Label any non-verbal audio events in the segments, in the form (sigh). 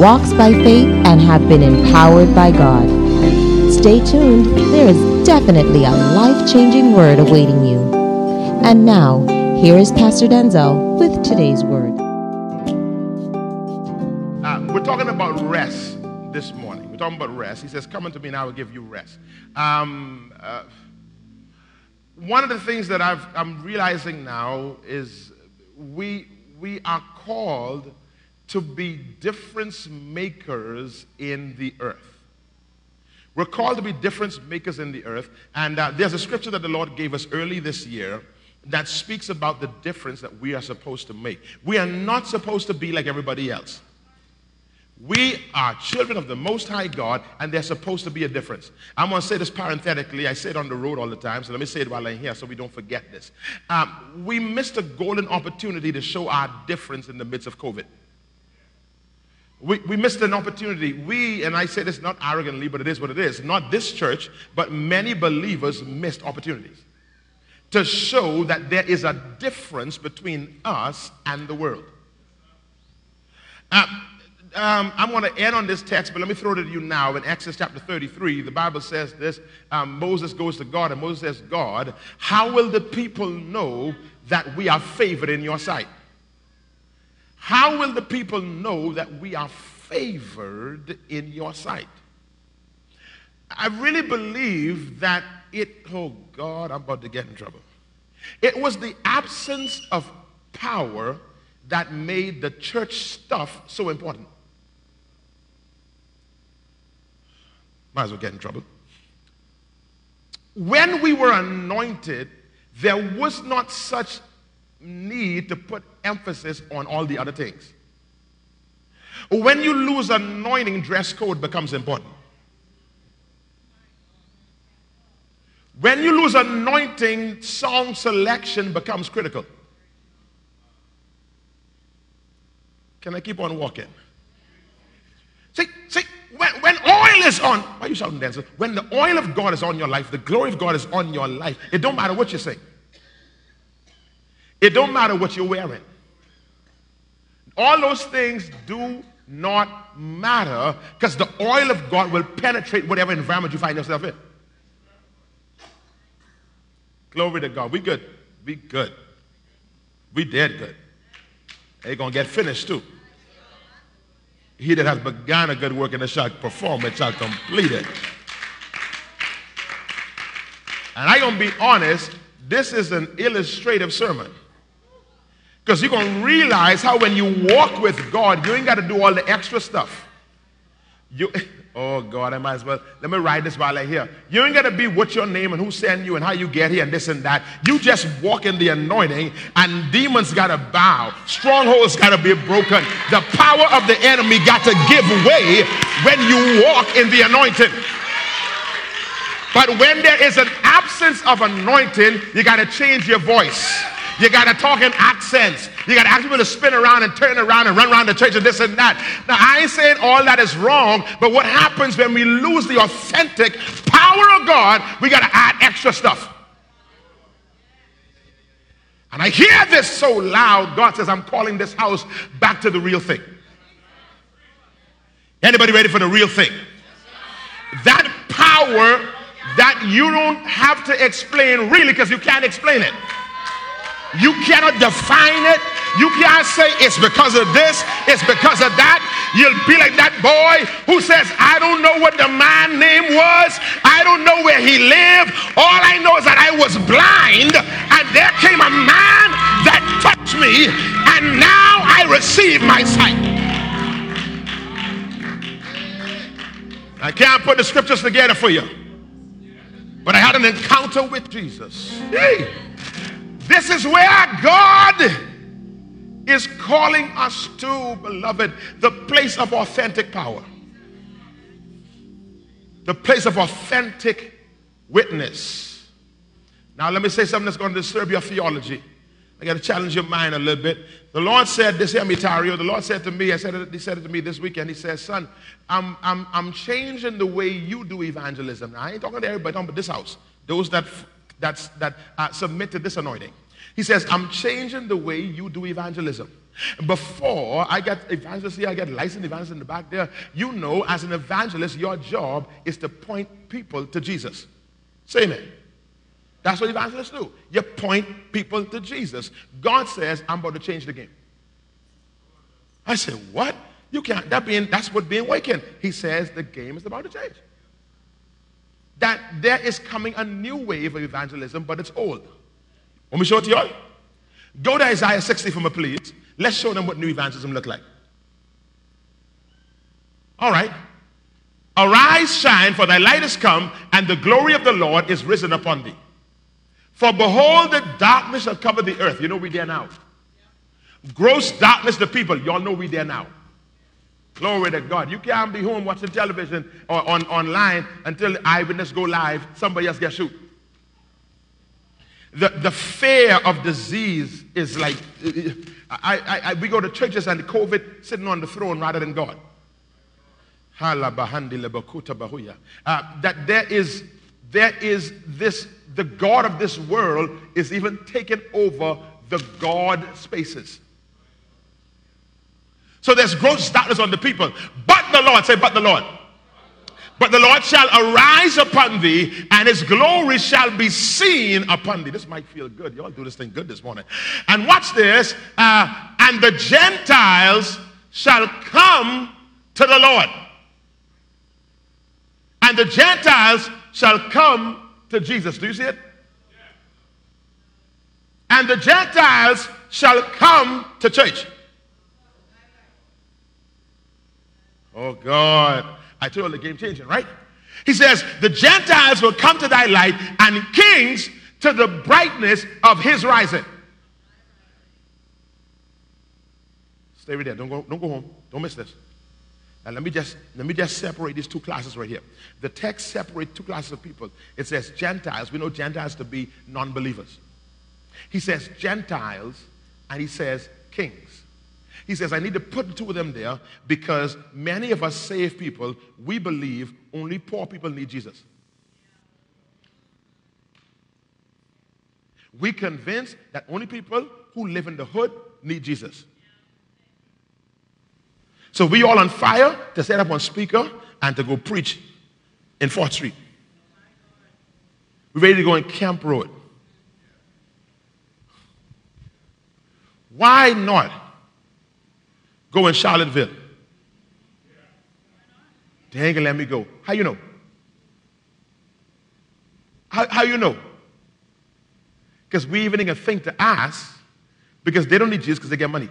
walks by faith, and have been empowered by God. Stay tuned, there is definitely a life changing word awaiting you. And now, here is Pastor Denczil with today's word. Uh, we're talking about rest this morning. We're talking about rest. He says, Come unto me and I will give you rest. Um, uh, one of the things that i am realizing now is we, we are called to be difference makers in the earth. We're called to be difference makers in the earth. And uh, there's a scripture that the Lord gave us early this year that speaks about the difference that we are supposed to make. We are not supposed to be like everybody else. We are children of the Most High God, and there's supposed to be a difference. I'm going to say this parenthetically. I say it on the road all the time, so let me say it while I'm here so we don't forget this. Um, we missed a golden opportunity to show our difference in the midst of COVID. We, we missed an opportunity. We, and I say this not arrogantly, but it is what it is, not this church, but many believers missed opportunities to show that there is a difference between us and the world. Uh, um, I'm going to end on this text, but let me throw it to you now. In Exodus chapter 33, the Bible says this um, Moses goes to God, and Moses says, God, how will the people know that we are favored in your sight? How will the people know that we are favored in your sight? I really believe that it, oh God, I'm about to get in trouble. It was the absence of power that made the church stuff so important. Might as well get in trouble. When we were anointed, there was not such need to put emphasis on all the other things. When you lose anointing, dress code becomes important. When you lose anointing, song selection becomes critical. Can I keep on walking? See, see, when, when oil is on, why are you shouting, dancer? When the oil of God is on your life, the glory of God is on your life, it don't matter what you say. It don't matter what you're wearing. All those things do not matter because the oil of God will penetrate whatever environment you find yourself in. Glory to God. We good. We good. We dead good. They're going to get finished too. He that has begun a good work in the shall perform it, shall complete it. And going to be honest, this is an illustrative sermon. Because you're going to realize how when you walk with God, you ain't got to do all the extra stuff. You, (laughs) oh God, I might as well. Let me write this while I'm here. You ain't got to be what your name and who sent you and how you get here and this and that. You just walk in the anointing and demons got to bow. Strongholds got to be broken. The power of the enemy got to give way when you walk in the anointing. But when there is an absence of anointing, you got to change your voice. You got to talk in accents. You got to ask people to spin around and turn around and run around the church and this and that. Now, I ain't saying all that is wrong, but what happens when we lose the authentic power of God, we got to add extra stuff. And I hear this so loud, God says, I'm calling this house back to the real thing. Anybody ready for the real thing? That power that you don't have to explain really because you can't explain it. You cannot define it. You can't say it's because of this, it's because of that. You'll be like that boy who says, I don't know what the man name was, I don't know where he lived. All I know is that I was blind, and there came a man that touched me, and now I receive my sight. I can't put the scriptures together for you. But I had an encounter with Jesus. Hey, this is where God is calling us to, beloved, the place of authentic power, the place of authentic witness. Now, let me say something that's going to disturb your theology. I got to challenge your mind a little bit. The Lord said, this here, Mitario, the Lord said to me, I said it, he said it to me this weekend. He says, son, I'm, I'm, I'm changing the way you do evangelism. Now, I ain't talking to everybody, I'm talking about this house. Those that, that's, that uh, submit to this anointing. He says, I'm changing the way you do evangelism. Before I get evangelists here, I get licensed evangelists in the back there. You know, as an evangelist, your job is to point people to Jesus. Say amen. That's what evangelists do. You point people to Jesus. God says, I'm about to change the game. I said, What? You can't. That being, that's what being awakened. He says the game is about to change. That there is coming a new wave of evangelism, but it's old. Let me show it to y'all. Go to Isaiah 60 for me, please. Let's show them what new evangelism look like. All right. Arise, shine, for thy light is come, and the glory of the Lord is risen upon thee. For behold, the darkness shall cover the earth. You know we there now. Gross darkness the people. Y'all know we there now. Glory to God. You can't be home watching television or on, online until eyewitness go live. Somebody else get shoot. The, the fear of disease is like, I, I, I, we go to churches and COVID sitting on the throne rather than God. Uh, that there is, there is this the God of this world is even taking over the God spaces. So there's gross darkness on the people. But the Lord, say, but the Lord. But the Lord shall arise upon thee, and his glory shall be seen upon thee. This might feel good. Y'all do this thing good this morning. And watch this. Uh, and the Gentiles shall come to the Lord. And the Gentiles shall come to Jesus. Do you see it? And the Gentiles shall come to church. Oh God. I told you the game changing, right? He says, The Gentiles will come to thy light, and kings to the brightness of his rising. Stay right there. Don't go, don't go home. Don't miss this. Now let me just let me just separate these two classes right here. The text separates two classes of people. It says Gentiles. We know Gentiles to be non-believers. He says Gentiles, and he says kings. He says, I need to put the two of them there because many of us saved people, we believe only poor people need Jesus. We convinced that only people who live in the hood need Jesus. So we all on fire to set up on speaker and to go preach in 4th Street. We're ready to go in Camp Road. Why not go in Charlotteville? They ain't gonna let me go. How you know? How, how you know? Because we even can think to ask because they don't need Jesus because they get money.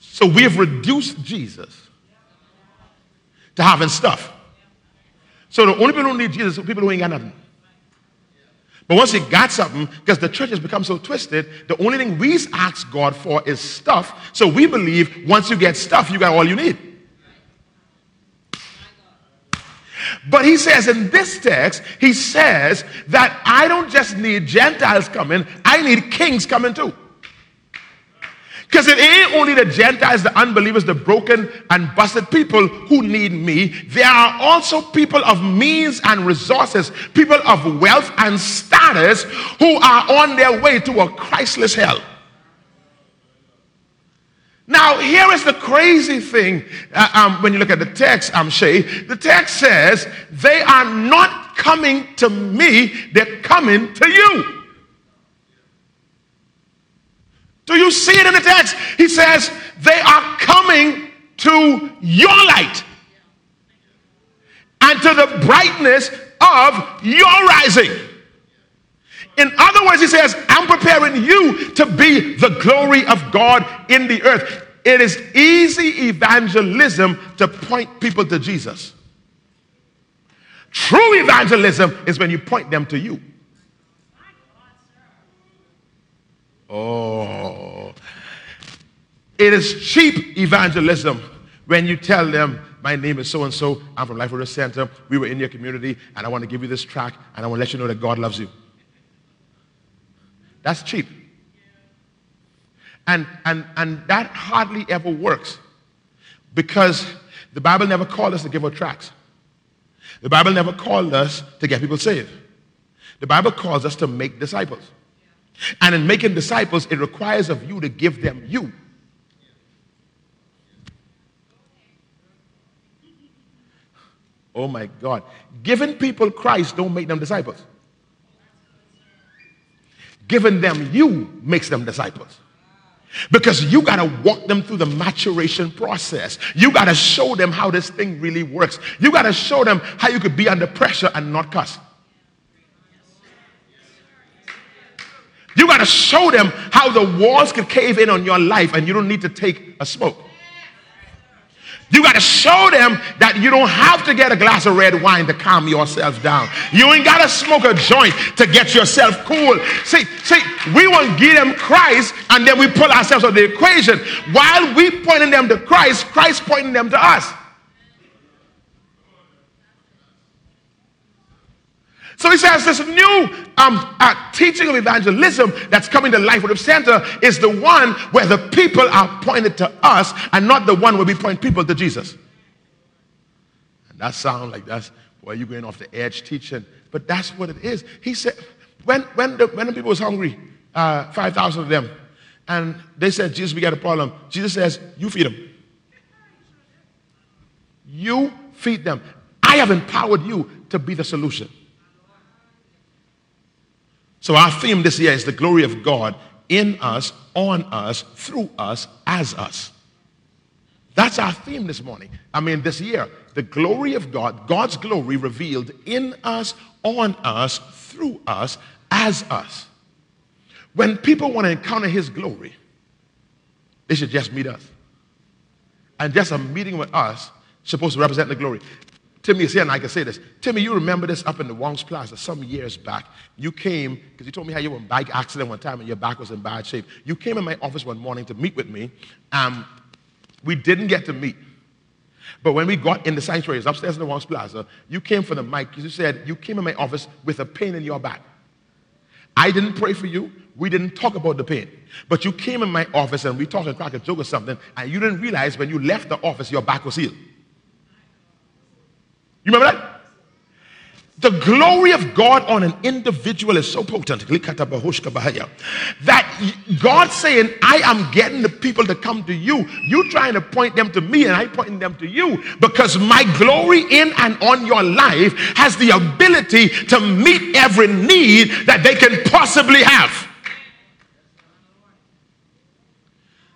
So we have reduced Jesus to having stuff. So the only people who need Jesus are people who ain't got nothing. But once he got something, because the church has become so twisted, the only thing we ask God for is stuff. So we believe once you get stuff, you got all you need. But he says in this text, he says that I don't just need Gentiles coming, I need kings coming too. Because it ain't only the Gentiles, the unbelievers, the broken and busted people who need me. There are also people of means and resources, people of wealth and status who are on their way to a Christless hell. Now, here is the crazy thing uh, um, when you look at the text, I'm um, Shay. The text says, they are not coming to me, they're coming to you. Do you see it in the text? He says, they are coming to your light and to the brightness of your rising. In other words, he says, I'm preparing you to be the glory of God in the earth. It is easy evangelism to point people to Jesus. True evangelism is when you point them to you. Oh. It is cheap evangelism when you tell them, My name is so and so, I'm from Life Worship Center, we were in your community, and I want to give you this track, and I want to let you know that God loves you. That's cheap. And, and, and that hardly ever works because the Bible never called us to give out tracts. The Bible never called us to get people saved. The Bible calls us to make disciples. And in making disciples, it requires of you to give them you. Oh my God. Giving people Christ don't make them disciples. Giving them you makes them disciples. Because you got to walk them through the maturation process. You got to show them how this thing really works. You got to show them how you could be under pressure and not cuss. You got to show them how the walls can cave in on your life and you don't need to take a smoke. You got to show them that you don't have to get a glass of red wine to calm yourself down. You ain't got to smoke a joint to get yourself cool. See, see, we want to give them Christ and then we pull ourselves out of the equation. While we pointing them to Christ, Christ pointing them to us. So he says this new um, uh, teaching of evangelism that's coming to Life Worship Center is the one where the people are pointed to us and not the one where we point people to Jesus. And that sounds like that's where you're going off the edge teaching, but that's what it is. He said, when, when, the, when the people was hungry, uh, 5,000 of them, and they said, Jesus, we got a problem. Jesus says, you feed them. You feed them. I have empowered you to be the solution. So, our theme this year is the glory of God in us, on us, through us, as us. That's our theme this morning. I mean, this year. The glory of God, God's glory revealed in us, on us, through us, as us. When people want to encounter His glory, they should just meet us. And just a meeting with us supposed to represent the glory. Timmy is here and I can say this. Timmy, you remember this up in the Wong's Plaza some years back. You came, because you told me how you were in a bike accident one time and your back was in bad shape. You came in my office one morning to meet with me. Um, we didn't get to meet. But when we got in the sanctuary, upstairs in the Wong's Plaza, you came for the mic. You said you came in my office with a pain in your back. I didn't pray for you. We didn't talk about the pain. But you came in my office and we talked and cracked a joke or something, and you didn't realize when you left the office your back was healed. You remember that? The glory of God on an individual is so potent. That God saying, I am getting the people to come to you. You trying to point them to me and I pointing them to you because my glory in and on your life has the ability to meet every need that they can possibly have.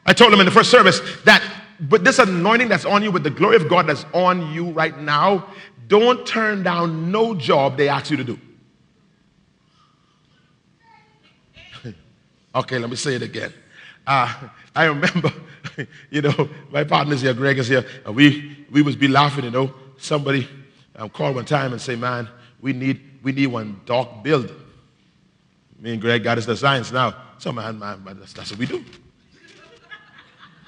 I told them in the first service that but this anointing that's on you with the glory of God that's on you right now don't turn down no job they ask you to do. (laughs) okay, let me say it again. Uh, I remember, (laughs) you know, my partner's here, Greg is here, and we, we was be laughing, you know. Somebody um, called one time and say, man, we need, we need one dock build. Me and Greg got us the science now. So, man, man, man that's, that's what we do. (laughs)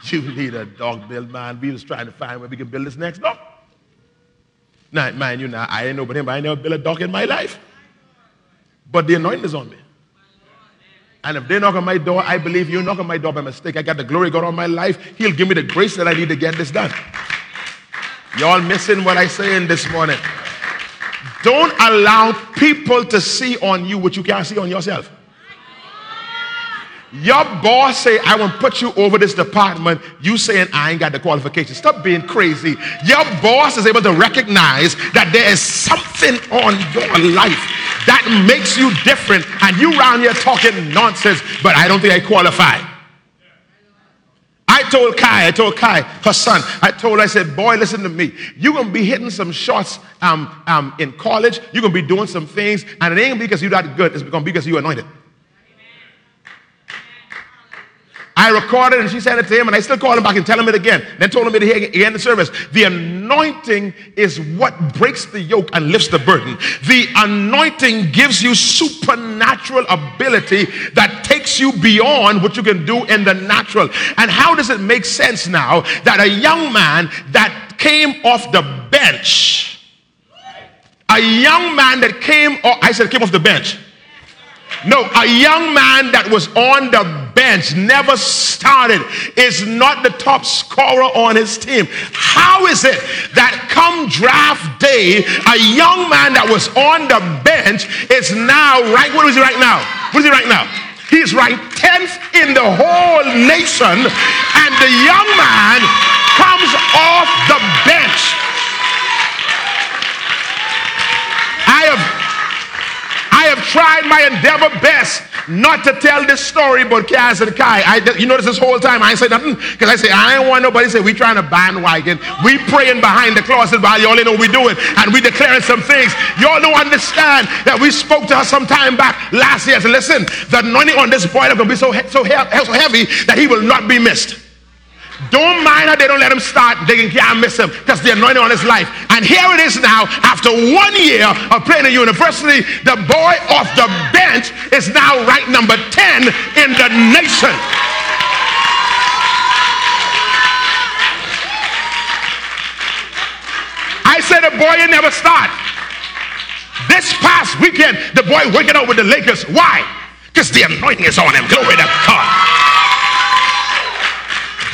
You need a dog build, man. We was trying to find where we can build this next dock. Now, mind you, now, I didn't know but I never built a dog in my life. But the anointing is on me. And if they knock on my door, I believe you knock on my door by mistake. I got the glory God on my life. He'll give me the grace that I need to get this done. Y'all missing what I saying this morning. Don't allow people to see on you what you can't see on yourself. Your boss say, I want to put you over this department. You saying, I ain't got the qualifications. Stop being crazy. Your boss is able to recognize that there is something on your life that makes you different. And you around here talking nonsense, but I don't think I qualify. I told Kai, I told Kai, her son, I told her, I said, boy, listen to me. You're going to be hitting some shots um, um, in college. You're going to be doing some things. And it ain't because you're that good. It's going to be because you're anointed. I recorded and she said it to him, and I still call him back and tell him it again. Then told him it again in the service. The anointing is what breaks the yoke and lifts the burden. The anointing gives you supernatural ability that takes you beyond what you can do in the natural. And how does it make sense now that a young man that came off the bench, a young man that came, oh, I said came off the bench. No, a young man that was on the bench, never started, is not the top scorer on his team. How is it that come draft day, a young man that was on the bench is now right? What is he right now? What is he right now? He's ranked 10th in the whole nation, and the young man comes off the bench. I have I have tried my endeavor best not to tell this story but and Kai. I, you notice this whole time I ain't say nothing because I say I ain't want nobody say we trying to bandwagon. We praying behind the closet while y'all know we doing and we declaring some things. Y'all don't understand that we spoke to her some time back last year. So listen, the anointing on this boy is to be so, so, so heavy that he will not be missed. Don't mind how they don't let him start. They can't miss him because the anointing on his life. And here it is now, after one year of playing at university, the boy off the bench is now ranked number 10 in the nation. I said the boy never start. This past weekend, the boy waking up with the Lakers. Why? Because the anointing is on him. Glory to God.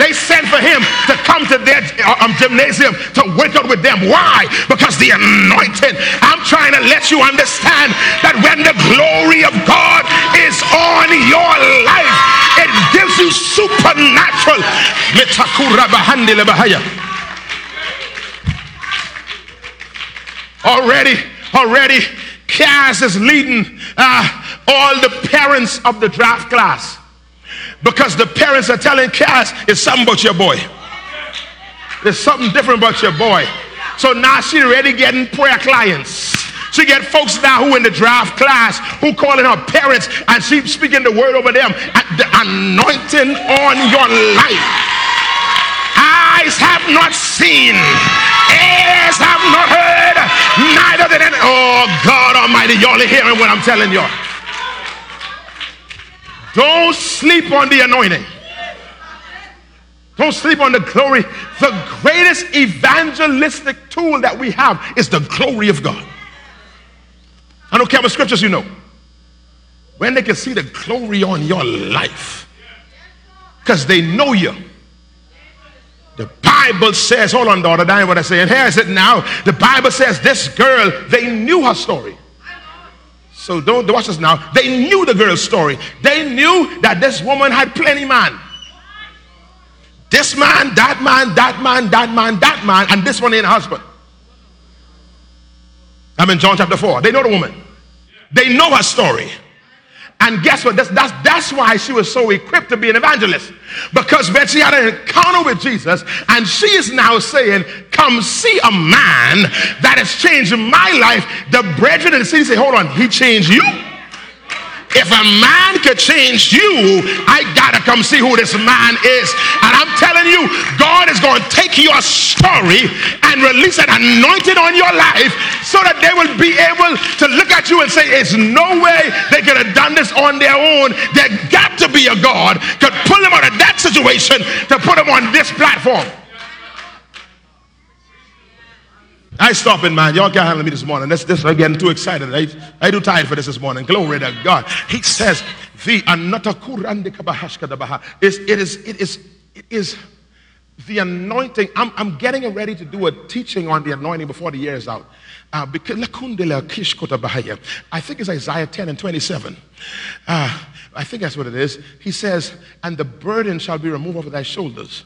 They sent for him to come to their uh, um, gymnasium to work out with them. Why? Because the anointing. I'm trying to let you understand that when the glory of God is on your life, it gives you supernatural. Already, already, Cass is leading uh, all the parents of the draft class because the parents are telling Cass it's something about your boy. There's something different about your boy. So now she already getting prayer clients. She get folks now who in the draft class who calling her parents and she speaking the word over them. The anointing on your life. Eyes have not seen, ears have not heard, neither did any. Oh God Almighty, y'all are hearing what I'm telling y'all. Don't sleep on the anointing. Don't sleep on the glory. The greatest evangelistic tool that we have is the glory of God. I don't care what scriptures you know. When they can see the glory on your life, because they know you. The Bible says, hold on, daughter, that ain't what I say. And here is it now. The Bible says this girl, they knew her story. So don't watch this now. They knew the girl's story. They knew that this woman had plenty man. This man, that man, that man, that man, that man, and this one ain't husband. I'm in John chapter 4. They know the woman. They know her story. And guess what? That's, that's, that's why she was so equipped to be an evangelist. Because when she had an encounter with Jesus, and she is now saying, Come see a man that has changed my life. The brethren in the city say, Hold on, he changed you? If a man could change you, I gotta come see who this man is. And I'm telling you, God is going to take your story and release an anointing on your life so that they will be able to look at you and say, It's no way they could have done this on their own. There got to be a God could pull them out of that situation to put them on this platform. I stop it, man. Y'all can't handle me this morning. This, this, getting too excited. I, I do tired for this this morning. Glory to God. He says, the is it is it is it is the anointing. I'm, I'm getting ready to do a teaching on the anointing before the year is out. Uh, because I think it's Isaiah 10 and 27. Uh, I think that's what it is. He says, And the burden shall be removed of thy shoulders,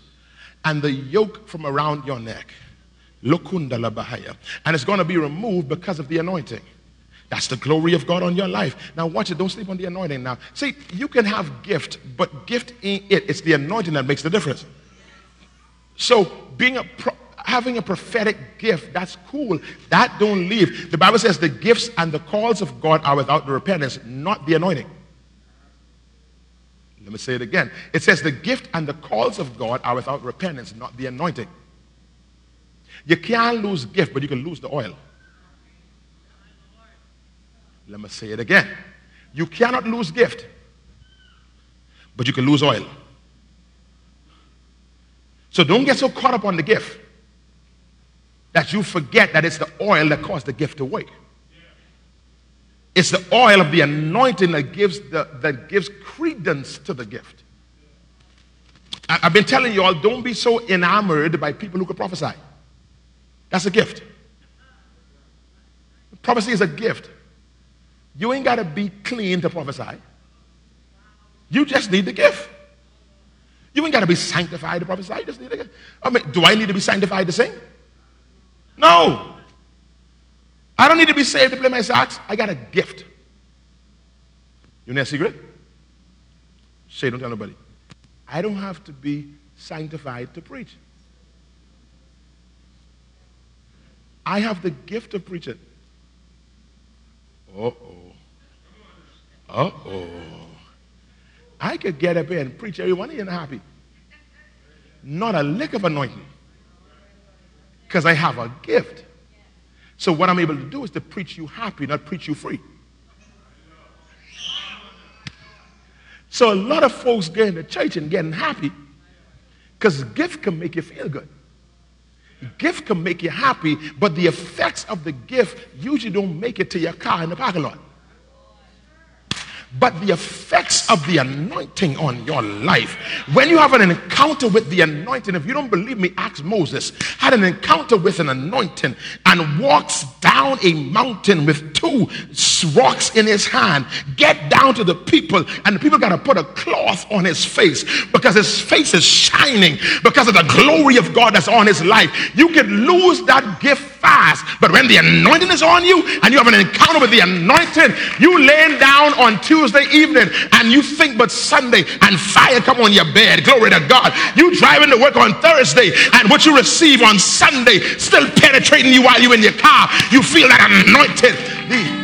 and the yoke from around your neck. Lokunda labahaya. And it's going to be removed because of the anointing. That's the glory of God on your life. Now watch it. Don't sleep on the anointing now. See, you can have gift, but gift ain't it. It's the anointing that makes the difference. So being a pro- having a prophetic gift, that's cool. That don't leave. The Bible says the gifts and the calls of God are without the repentance, not the anointing. Let me say it again. It says the gift and the calls of God are without repentance, not the anointing. You can't lose gift, but you can lose the oil. Let me say it again. You cannot lose gift, but you can lose oil. So don't get so caught up on the gift that you forget that it's the oil that caused the gift to work. It's the oil of the anointing that gives, the, that gives credence to the gift. I, I've been telling you all, don't be so enamored by people who can prophesy. That's a gift. Prophecy is a gift. You ain't got to be clean to prophesy. You just need the gift. You ain't got to be sanctified to prophesy. You just need the gift. I mean, do I need to be sanctified to sing? No. I don't need to be saved to play my sax. I got a gift. You know a secret? Say, don't tell nobody. I don't have to be sanctified to preach. I have the gift of preaching. Uh oh. Uh oh. I could get up here and preach everyone you happy. Not a lick of anointing. Because I have a gift. So what I'm able to do is to preach you happy, not preach you free. So a lot of folks get into church and getting happy because gift can make you feel good. Gift can make you happy, but the effects of the gift usually don't make it to your car in the parking lot. But the effects of the anointing on your life, when you have an encounter with the anointing, if you don't believe me, ask Moses, had an encounter with an anointing and walks down a mountain with two rocks in his hand, get down to the people, and the people got to put a cloth on his face because his face is shining because of the glory of God that's on his life. You can lose that gift fast, but when the anointing is on you and you have an encounter with the anointing, you laying down on Tuesday evening and you think but Sunday and fire come on your bed. Glory to God. You driving to work on Thursday and what you receive on Sunday still penetrating you while you're in your car. You feel that anointed.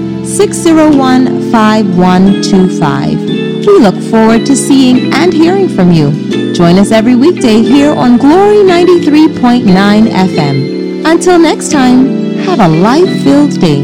601 5125. We look forward to seeing and hearing from you. Join us every weekday here on Glory 93.9 FM. Until next time, have a life filled day.